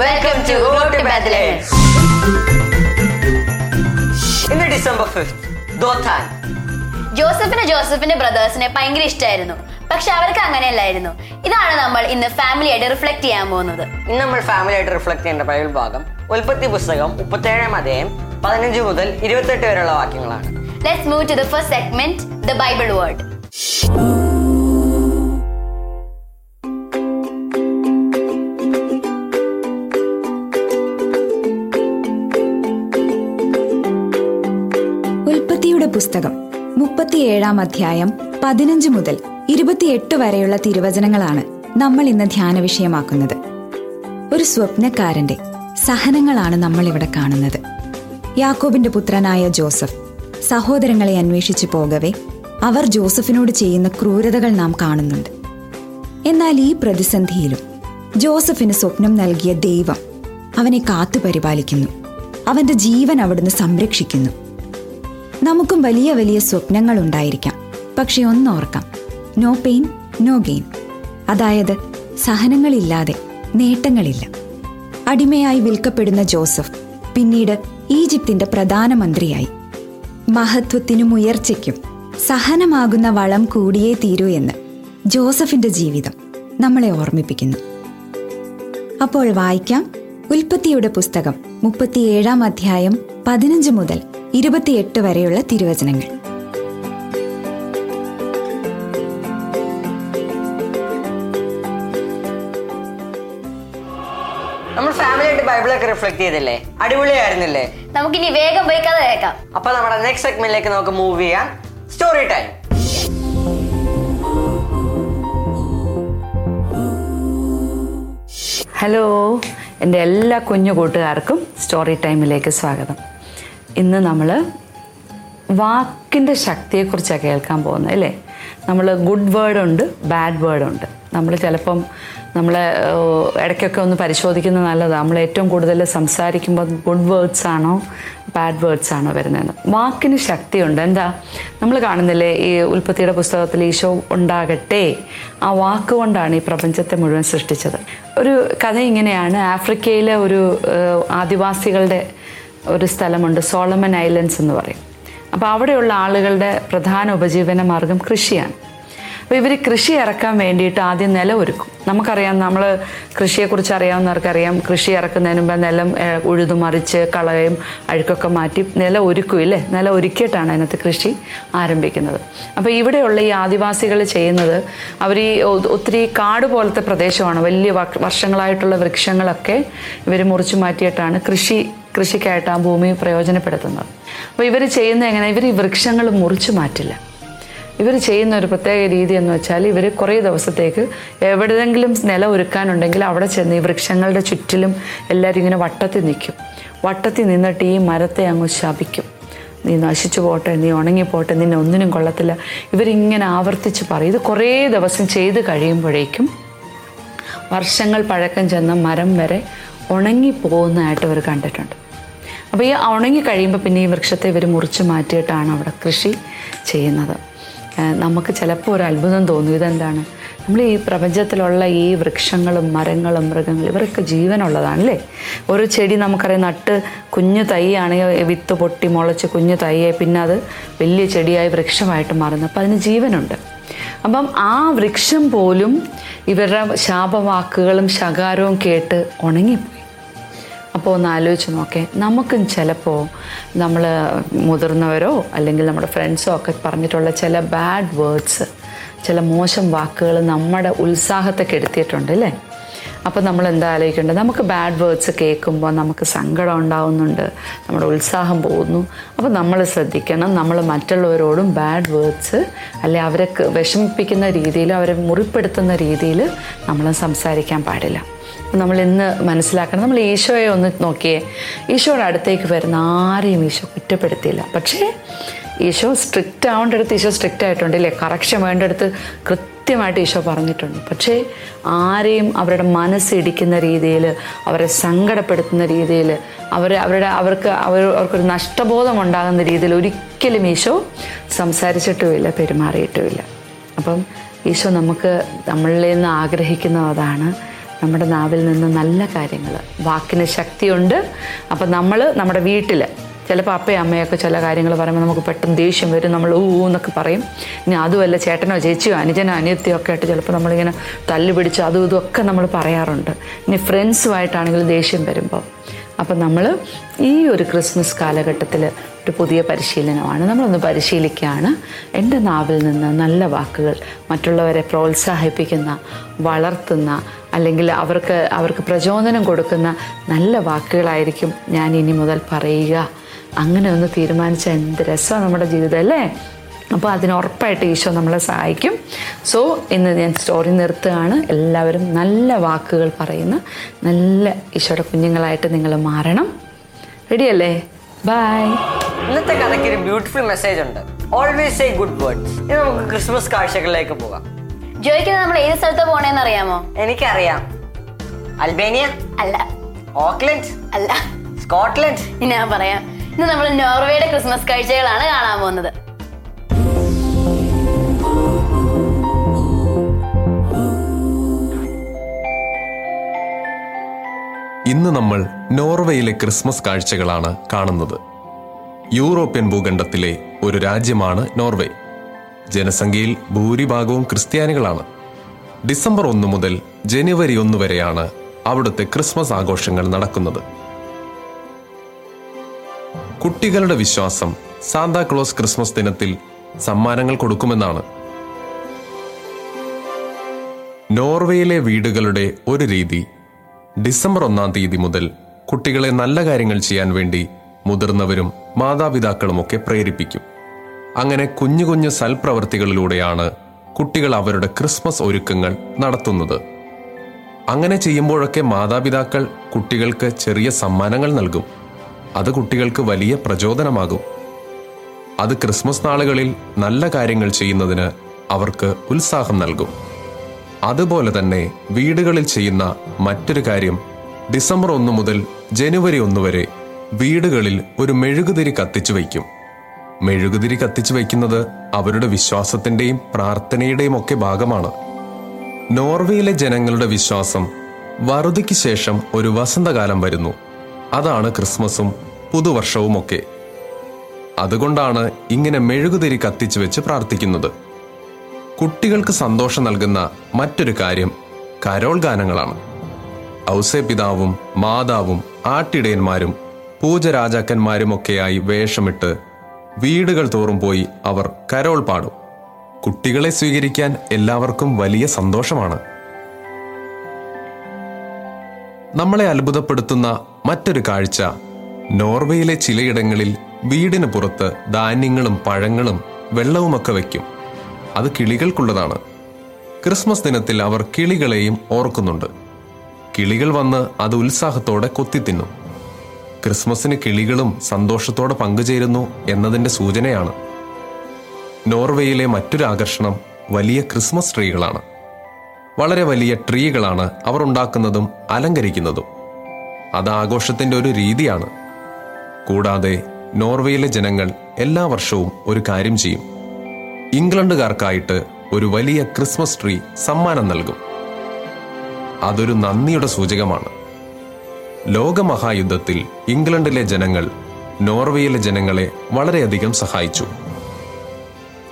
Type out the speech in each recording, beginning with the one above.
Welcome to Road to Bethlehem ഇന്ന് December fifth ദോത്താൻ. ജോസഫിന് ജോസഫിന്റെ ബ്രദേഴ്സിനെ ഭയങ്കര ഇഷ്ടമായിരുന്നു പക്ഷെ അവർക്ക് അങ്ങനെയല്ലായിരുന്നു. ഇതാണ് നമ്മൾ ഇന്ന് ഫാമിലി ആയിട്ട് റിഫ്ലക്ട് ചെയ്യാൻ പോകുന്നത്. ഇന്ന് നമ്മൾ ഫാമിലി ആയിട്ട് റിഫ്ലക്ട് ചെയ്യേണ്ട ബൈബിൾ ഭാഗം ഉൽപ്പത്തി പുസ്തകം മുപ്പത്തേഴാം അധ്യായം പതിനഞ്ച് മുതൽ ഇരുപത്തെട്ട് വരെയുള്ള വാക്യങ്ങളാണ്. Let's move to the first segment the Bible word പുസ്തകം. മുപ്പത്തിയേഴാം അധ്യായം പതിനഞ്ച് മുതൽ ഇരുപത്തിയെട്ട് വരെയുള്ള തിരുവചനങ്ങളാണ് നമ്മൾ ഇന്ന് ധ്യാന വിഷയമാക്കുന്നത്. ഒരു സ്വപ്നക്കാരന്റെ സഹനങ്ങളാണ് നമ്മൾ ഇവിടെ കാണുന്നത്. യാക്കോബിന്റെ പുത്രനായ ജോസഫ് സഹോദരങ്ങളെ അന്വേഷിച്ചു പോകവേ അവർ ജോസഫിനോട് ചെയ്യുന്ന ക്രൂരതകൾ നാം കാണുന്നുണ്ട്. എന്നാൽ ഈ പ്രതിസന്ധിയിലും ജോസഫിന് സ്വപ്നം നൽകിയ ദൈവം അവനെ കാത്തു പരിപാലിക്കുന്നു. അവന്റെ ജീവൻ അവിടുന്ന് സംരക്ഷിക്കുന്നു. നമുക്കും വലിയ വലിയ സ്വപ്നങ്ങൾ ഉണ്ടായിരിക്കാം പക്ഷെ ഒന്നോർക്കാം. നോ പെയിൻ നോ ഗെയിൻ അതായത് സഹനങ്ങളില്ലാതെ നേട്ടങ്ങളില്ല. അടിമയായി വിൽക്കപ്പെടുന്ന ജോസഫ് പിന്നീട് ഈജിപ്തിന്റെ പ്രധാനമന്ത്രിയായി. മഹത്വത്തിനും ഉയർച്ചയ്ക്കും സഹനമാകുന്ന വളം കൂടിയേ തീരൂ എന്ന് ജോസഫിന്റെ ജീവിതം നമ്മളെ ഓർമ്മിപ്പിക്കുന്നു. അപ്പോൾ വായിക്കാം ഉൽപ്പത്തിയുടെ പുസ്തകം മുപ്പത്തിയേഴാം അധ്യായം പതിനഞ്ച് മുതൽ ഇരുപത്തിയെട്ട് വരെയുള്ള തിരുവചനങ്ങൾ. നമ്മൾ ഫാമിലി ആയിട്ട് ബൈബിളൊക്കെ റിഫ്ലക്ട് ചെയ്തില്ലേ? അടിപൊളിയായിരുന്നില്ലേ? നമുക്കിനി വേഗം പോയി കഥ കേൾക്കാം. അപ്പൊ നമ്മുടെ നെക്സ്റ്റ് സെഗ്മെന്റിലേക്ക് നമുക്ക് മൂവ് ചെയ്യാം. സ്റ്റോറി ടൈം ഹലോ എന്റെ എല്ലാ കുഞ്ഞു കൂട്ടുകാർക്കും സ്റ്റോറി ടൈമിലേക്ക് സ്വാഗതം. ഇന്ന് നമ്മൾ വാക്കിന്റെ ശക്തിയെക്കുറിച്ചാണ് കേൾക്കാൻ പോകുന്നത് അല്ലേ? നമ്മൾ ഗുഡ് വേർഡ് ഉണ്ട് ബാഡ് വേർഡ് ഉണ്ട്. നമ്മൾ ചിലപ്പം നമ്മൾ ഇടയ്ക്കൊക്കെ ഒന്ന് പരിശോധിക്കുന്നത് നല്ലതാണ് നമ്മൾ ഏറ്റവും കൂടുതൽ സംസാരിക്കുമ്പോൾ ഗുഡ് വേർഡ്സ് ആണോ ബാഡ് വേർഡ്സ് ആണോ വരുന്നതെന്ന്. വാക്കിന് ശക്തിയുണ്ട്. എന്താ? നമ്മൾ കാണുന്നില്ലേ ഈ ഉൽപ്പത്തിയുടെ പുസ്തകത്തിൽ ഈശോ ഉണ്ടാകട്ടെ. ആ വാക്ക് കൊണ്ടാണ് ഈ പ്രപഞ്ചത്തെ മുഴുവൻ സൃഷ്ടിച്ചത്. ഒരു കഥ ഇങ്ങനെയാണ്. ആഫ്രിക്കയിലെ ഒരു ആദിവാസികളുടെ ഒരു സ്ഥലമുണ്ട് സോളമൻ ഐലൻഡ്സ് എന്ന് പറയും. അപ്പോൾ അവിടെയുള്ള ആളുകളുടെ പ്രധാന ഉപജീവന മാർഗം കൃഷിയാണ്. അപ്പോൾ ഇവർ കൃഷി ഇറക്കാൻ വേണ്ടിയിട്ട് ആദ്യം നില ഒരുക്കും. നമുക്കറിയാം നമ്മൾ കൃഷിയെക്കുറിച്ച് അറിയാവുന്നവർക്കറിയാം കൃഷി ഇറക്കുന്നതിന് മുമ്പ് നിലം ഉഴുതുമറിച്ച് ഉഴുതു മറിച്ച് കളയും അഴുക്കൊക്കെ മാറ്റി നില ഒരുക്കും ഇല്ലേ? നില ഒരുക്കിയിട്ടാണ് അതിനകത്ത് കൃഷി ആരംഭിക്കുന്നത്. അപ്പോൾ ഇവിടെയുള്ള ഈ ആദിവാസികൾ ചെയ്യുന്നത് അവർ ഈ ഒത്തിരി കാട് പോലത്തെ പ്രദേശമാണ്. വലിയ വർഷങ്ങളായിട്ടുള്ള വൃക്ഷങ്ങളൊക്കെ ഇവർ മുറിച്ചു മാറ്റിയിട്ടാണ് കൃഷി കൃഷിക്കായിട്ട് ആ ഭൂമി പ്രയോജനപ്പെടുത്തുന്നത്. അപ്പോൾ ഇവർ ചെയ്യുന്ന എങ്ങനെ? ഇവർ ഈ വൃക്ഷങ്ങൾ മുറിച്ചു മാറ്റില്ല. ഇവർ ചെയ്യുന്ന ഒരു പ്രത്യേക രീതി എന്ന് വെച്ചാൽ ഇവർ കുറേ ദിവസത്തേക്ക് എവിടെയെങ്കിലും നില ഒരുക്കാനുണ്ടെങ്കിൽ അവിടെ ചെന്ന് ഈ വൃക്ഷങ്ങളുടെ ചുറ്റിലും എല്ലാവരും ഇങ്ങനെ വട്ടത്തിൽ നിൽക്കും. വട്ടത്തിൽ നിന്നിട്ട് ഈ മരത്തെ അങ്ങ് ശപിക്കും. നീ നശിച്ചു പോട്ടെ നീ ഉണങ്ങി ഉണങ്ങിപ്പോട്ടെ നിന്നെ ഒന്നിനും കൊള്ളത്തില്ല. ഇവരിങ്ങനെ ആവർത്തിച്ച് പറയും. ഇത് കുറേ ദിവസം ചെയ്ത് കഴിയുമ്പോഴേക്കും വർഷങ്ങൾ പഴക്കം ചെന്ന മരം വരെ ഉണങ്ങിപ്പോകുന്നതായിട്ട് ഇവർ കണ്ടിട്ടുണ്ട്. അപ്പോൾ ഈ ഉണങ്ങി കഴിയുമ്പോൾ പിന്നെ ഈ വൃക്ഷത്തെ ഇവർ മുറിച്ച് മാറ്റിയിട്ടാണ് അവിടെ കൃഷി ചെയ്യുന്നത്. നമുക്ക് ചിലപ്പോൾ ഒരു അത്ഭുതം തോന്നും. ഇതെന്താണ്? നമ്മൾ ഈ പ്രപഞ്ചത്തിലുള്ള ഈ വൃക്ഷങ്ങളും മരങ്ങളും മൃഗങ്ങളും ഇവരൊക്കെ ജീവനുള്ളതാണല്ലേ? ഒരു ചെടി നമുക്കറിയാം നട്ട് കുഞ്ഞു തൈയാണെങ്കിൽ വിത്ത് പൊട്ടി മുളച്ച് കുഞ്ഞു തൈയായി പിന്നെ അത് വലിയ ചെടിയായി വൃക്ഷമായിട്ട് മാറുന്നു. അപ്പോൾ അതിന് ജീവനുണ്ട്. അപ്പം ആ വൃക്ഷം പോലും ഇവരുടെ ശാപവാക്കുകളും ശകാരവും കേട്ട് ഉണങ്ങിപ്പോയി. അപ്പോൾ ഒന്ന് ആലോചിച്ച് നോക്കേ. നമുക്കും ചിലപ്പോൾ നമ്മൾ മുതിർന്നവരോ അല്ലെങ്കിൽ നമ്മുടെ ഫ്രണ്ട്സോ ഒക്കെ പറഞ്ഞിട്ടുള്ള ചില ബാഡ് വേർഡ്സ് ചില മോശം വാക്കുകൾ നമ്മുടെ ഉത്സാഹത്തെ കെടുത്തിയിട്ടുണ്ട് അല്ലേ? അപ്പോൾ നമ്മൾ എന്താ ആലോചിക്കേണ്ടത്? നമുക്ക് ബാഡ് വേർഡ്സ് കേൾക്കുമ്പോൾ നമുക്ക് സങ്കടം ഉണ്ടാവുന്നുണ്ട് നമ്മുടെ ഉത്സാഹം പോകുന്നു. അപ്പോൾ നമ്മൾ ശ്രദ്ധിക്കണം നമ്മൾ മറ്റുള്ളവരോടും ബാഡ് വേർഡ്സ് അല്ലെ അവരെ വിഷമിപ്പിക്കുന്ന രീതിയിൽ അവരെ മുറിപ്പെടുത്തുന്ന രീതിയിൽ നമ്മൾ സംസാരിക്കാൻ പാടില്ല. നമ്മൾ ഇന്ന് മനസ്സിലാക്കണം. നമ്മൾ ഈശോയെ ഒന്ന് നോക്കിയേ. ഈശോയുടെ അടുത്തേക്ക് വരുന്ന ആരെയും ഈശോ കുറ്റപ്പെടുത്തിയില്ല. പക്ഷേ ഈശോ സ്ട്രിക്റ്റ് ആവേണ്ടടുത്ത് ഈശോ സ്ട്രിക്റ്റ് ആയിട്ടുണ്ട് ഇല്ലേ? കറക്ഷൻ വേണ്ടടുത്ത് കൃത്യമായിട്ട് ഈശോ പറഞ്ഞിട്ടുണ്ട്. പക്ഷേ ആരെയും അവരുടെ മനസ്സിടിക്കുന്ന രീതിയിൽ അവരെ സങ്കടപ്പെടുത്തുന്ന രീതിയിൽ അവരെ അവരുടെ അവർക്ക് അവർ അവർക്കൊരു നഷ്ടബോധം ഉണ്ടാകുന്ന രീതിയിൽ ഒരിക്കലും ഈശോ സംസാരിച്ചിട്ടുമില്ല പെരുമാറിയിട്ടുമില്ല. അപ്പം ഈശോ നമുക്ക് നമ്മളിൽ നിന്ന് ആഗ്രഹിക്കുന്നത് അതാണ് നമ്മുടെ നാവിൽ നിന്ന് നല്ല കാര്യങ്ങൾ വാക്കിന് ശക്തിയുണ്ട്. അപ്പം നമ്മൾ നമ്മുടെ വീട്ടിൽ ചിലപ്പോൾ അപ്പയും അമ്മയൊക്കെ ചില കാര്യങ്ങൾ പറയുമ്പോൾ നമുക്ക് പെട്ടെന്ന് ദേഷ്യം വരും. നമ്മൾ ഊ എന്നൊക്കെ പറയും. ഇനി അതുമല്ല ചേട്ടനോ ചേച്ചിയോ അനുജനോ അനിയത്തിയോ ഒക്കെ ആയിട്ട് ചിലപ്പോൾ നമ്മളിങ്ങനെ തല്ലുപിടിച്ച് അതും ഇതും ഒക്കെ നമ്മൾ പറയാറുണ്ട്. ഇനി ഫ്രണ്ട്സുമായിട്ടാണെങ്കിൽ ദേഷ്യം വരുമ്പോൾ അപ്പം നമ്മൾ ഈ ഒരു ക്രിസ്മസ് കാലഘട്ടത്തിൽ ഒരു പുതിയ പരിശീലനമാണ്. നമ്മളൊന്ന് പരിശീലിക്കുകയാണ്. എന്റെ നാവിൽ നിന്ന് നല്ല വാക്കുകൾ മറ്റുള്ളവരെ പ്രോത്സാഹിപ്പിക്കുന്ന വളർത്തുന്ന അല്ലെങ്കിൽ അവർക്ക് അവർക്ക് പ്രചോദനം കൊടുക്കുന്ന നല്ല വാക്കുകളായിരിക്കും ഞാൻ ഇനി മുതൽ പറയുക. അങ്ങനെ ഒന്ന് തീരുമാനിച്ച എന്ത് രസമാണ് നമ്മുടെ ജീവിതം അല്ലേ? അപ്പോൾ അതിന് ഉറപ്പായിട്ട് ഈശോ നമ്മളെ സഹായിക്കും. സോ ഇന്ന് ഞാൻ സ്റ്റോറി നിർത്തുകയാണ്. എല്ലാവരും നല്ല വാക്കുകൾ പറയുന്ന നല്ല ഈശോയുടെ കുഞ്ഞുങ്ങളായിട്ട് നിങ്ങൾ മാറണം. റെഡിയല്ലേ ബൈ ഇന്നത്തെ കഥയ്ക്ക് ഒരു ബ്യൂട്ടിഫുൾ മെസ്സേജ് ഉണ്ട്. ഓൾവേസ് സേ ഗുഡ് വേർഡ്സ് ഇനി നമുക്ക് ക്രിസ്മസ് കാഴ്ചകളിലേക്ക് പോകാം. ജോയിക്ക് നമ്മൾ ഏത് സ്ഥലത്ത് പോണേന്ന് അറിയാമോ? എനിക്കറിയാം. അൽബേനിയ? അല്ല. ഓക്ലൻഡ്? അല്ല. സ്കോട്ട്ലൻഡ്? ഇനി ഞാൻ പറയാം. ഇന്ന് നമ്മൾ നോർവേയുടെ ക്രിസ്മസ് കാഴ്ചകളാണ് കാണാൻ പോകുന്നത്. ഇന്ന് നമ്മൾ നോർവേയിലെ ക്രിസ്മസ് കാഴ്ചകളാണ് കാണുന്നത്. യൂറോപ്യൻ ഭൂഖണ്ഡത്തിലെ ഒരു രാജ്യമാണ് നോർവേ. ജനസംഖ്യയിൽ ഭൂരിഭാഗവും ക്രിസ്ത്യാനികളാണ്. ഡിസംബർ ഒന്ന് മുതൽ ജനുവരി ഒന്ന് വരെയാണ് അവിടുത്തെ ക്രിസ്മസ് ആഘോഷങ്ങൾ നടക്കുന്നത്. കുട്ടികളുടെ വിശ്വാസം സാന്താക്ലോസ് ക്രിസ്മസ് ദിനത്തിൽ സമ്മാനങ്ങൾ കൊടുക്കുമെന്നാണ്. നോർവേയിലെ വീടുകളുടെ ഒരു രീതി ഡിസംബർ ഒന്നാം തീയതി മുതൽ കുട്ടികളെ നല്ല കാര്യങ്ങൾ ചെയ്യാൻ വേണ്ടി മുതിർന്നവരും മാതാപിതാക്കളുമൊക്കെ പ്രേരിപ്പിക്കും. അങ്ങനെ കുഞ്ഞു കുഞ്ഞു സൽപ്രവർത്തികളിലൂടെയാണ് കുട്ടികൾ അവരുടെ ക്രിസ്മസ് ഒരുക്കങ്ങൾ നടത്തുന്നത്. അങ്ങനെ ചെയ്യുമ്പോഴൊക്കെ മാതാപിതാക്കൾ കുട്ടികൾക്ക് ചെറിയ സമ്മാനങ്ങൾ നൽകും. അത് കുട്ടികൾക്ക് വലിയ പ്രചോദനമാകും. അത് ക്രിസ്മസ് നാളുകളിൽ നല്ല കാര്യങ്ങൾ ചെയ്യുന്നതിന് അവർക്ക് ഉത്സാഹം നൽകും. അതുപോലെ തന്നെ വീടുകളിൽ ചെയ്യുന്ന മറ്റൊരു കാര്യം ഡിസംബർ ഒന്ന് മുതൽ ജനുവരി ഒന്ന് വരെ വീടുകളിൽ ഒരു മെഴുകുതിരി കത്തിച്ചു വയ്ക്കും. മെഴുകുതിരി കത്തിച്ചു വയ്ക്കുന്നത് അവരുടെ വിശ്വാസത്തിന്റെയും പ്രാർത്ഥനയുടെയും ഒക്കെ ഭാഗമാണ്. നോർവേയിലെ ജനങ്ങളുടെ വിശ്വാസം വറുതിക്ക് ശേഷം ഒരു വസന്തകാലം വരുന്നു. അതാണ് ക്രിസ്മസും പുതുവർഷവുമൊക്കെ. അതുകൊണ്ടാണ് ഇങ്ങനെ മെഴുകുതിരി കത്തിച്ചു വെച്ച് പ്രാർത്ഥിക്കുന്നത്. കുട്ടികൾക്ക് സന്തോഷം നൽകുന്ന മറ്റൊരു കാര്യം കരോൾ ഗാനങ്ങളാണ്. ഔസേ പിതാവും മാതാവും ആട്ടിടയന്മാരും പൂജരാജാക്കന്മാരുമൊക്കെയായി വേഷമിട്ട് വീടുകൾ തോറും പോയി അവർ കരോൾ പാടും. കുട്ടികളെ സ്വീകരിക്കാൻ എല്ലാവർക്കും വലിയ സന്തോഷമാണ്. നമ്മളെ അത്ഭുതപ്പെടുത്തുന്ന മറ്റൊരു കാഴ്ച നോർവേയിലെ ചിലയിടങ്ങളിൽ വീടിന് പുറത്ത് ധാന്യങ്ങളും പഴങ്ങളും വെള്ളവുമൊക്കെ വയ്ക്കും അത് കിളികൾക്കുള്ളതാണ്. ക്രിസ്മസ് ദിനത്തിൽ അവർ കിളികളെയും ഓർക്കുന്നുണ്ട്. കിളികൾ വന്ന് അത് ഉത്സാഹത്തോടെ കൊത്തിത്തിന്നു. ക്രിസ്മസിന് കിളികളും സന്തോഷത്തോടെ പങ്കുചേരുന്നു എന്നതിന്റെ സൂചനയാണ്. നോർവേയിലെ മറ്റൊരു ആകർഷണം വലിയ ക്രിസ്മസ് ട്രീകളാണ്. വളരെ വലിയ ട്രീകളാണ് അവർ ഉണ്ടാക്കുന്നതും അലങ്കരിക്കുന്നതും. അത് ആഘോഷത്തിന്റെ ഒരു രീതിയാണ്. കൂടാതെ നോർവേയിലെ ജനങ്ങൾ എല്ലാ വർഷവും ഒരു കാര്യം ചെയ്യും. ഇംഗ്ലണ്ടുകാർക്കായിട്ട് ഒരു വലിയ ക്രിസ്മസ് ട്രീ സമ്മാനം നൽകും. അതൊരു നന്ദിയുടെ സൂചകമാണ്. ലോകമഹായുദ്ധത്തിൽ ഇംഗ്ലണ്ടിലെ ജനങ്ങൾ നോർവേയിലെ ജനങ്ങളെ വളരെയധികം സഹായിച്ചു.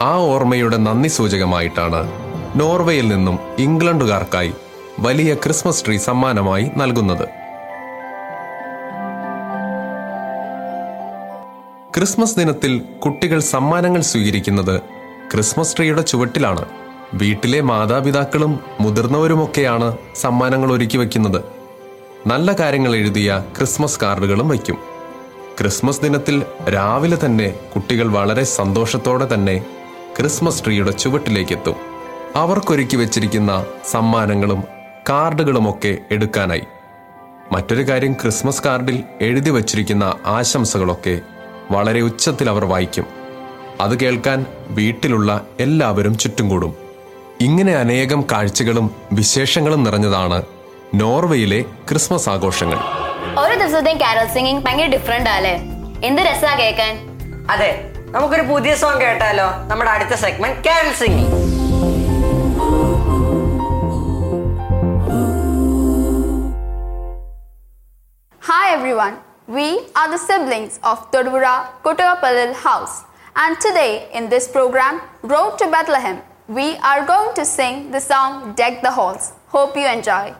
ആ ഓർമ്മയുടെ നന്ദി സൂചകമായിട്ടാണ് നോർവേയിൽ നിന്നും ഇംഗ്ലണ്ടുകാർക്കായി വലിയ ക്രിസ്മസ് ട്രീ സമ്മാനമായി നൽകുന്നത്. ക്രിസ്മസ് ദിനത്തിൽ കുട്ടികൾ സമ്മാനങ്ങൾ സ്വീകരിക്കുന്നത് ക്രിസ്മസ് ട്രീയുടെ ചുവട്ടിലാണ്. വീട്ടിലെ മാതാപിതാക്കളും മുതിർന്നവരുമൊക്കെയാണ് സമ്മാനങ്ങൾ ഒരുക്കി വയ്ക്കുന്നത് നല്ല കാര്യങ്ങൾ എഴുതിയ ക്രിസ്മസ് കാർഡുകളും വയ്ക്കും. ക്രിസ്മസ് ദിനത്തിൽ രാവിലെ തന്നെ കുട്ടികൾ വളരെ സന്തോഷത്തോടെ തന്നെ ക്രിസ്മസ് ട്രീയുടെ ചുവട്ടിലേക്ക് എത്തും അവർക്കൊരുക്കി വെച്ചിരിക്കുന്ന സമ്മാനങ്ങളും കാർഡുകളുമൊക്കെ എടുക്കാനായി. മറ്റൊരു കാര്യം ക്രിസ്മസ് കാർഡിൽ എഴുതി വച്ചിരിക്കുന്ന ആശംസകളൊക്കെ വളരെ ഉച്ചത്തിൽ അവർ വായിക്കും. അത് കേൾക്കാൻ വീട്ടിലുള്ള എല്ലാവരും ചുറ്റും കൂടും ഇങ്ങനെ അനേകം കാഴ്ചകളും വിശേഷങ്ങളും നിറഞ്ഞതാണ് നോർവേയിലെ ക്രിസ്മസ് ആഘോഷങ്ങൾ. ഓരോ ദിവസത്തെയും കാരൽ സിംഗിങ് ഭയങ്കര ഡിഫറെന്റ് ആല്ലേ? എന്ത് രസാ കേൾക്കാൻ അതെ നമുക്കൊരു പുതിയ സോങ് കേട്ടാലോ? നമ്മുടെ അടുത്ത segment carol singing hi everyone we are the siblings of Thodupuzha കൊട്ടുകപ്പലിൽ house And today in this program, Road to Bethlehem, we are going to sing the song Deck the Halls. Hope you enjoy.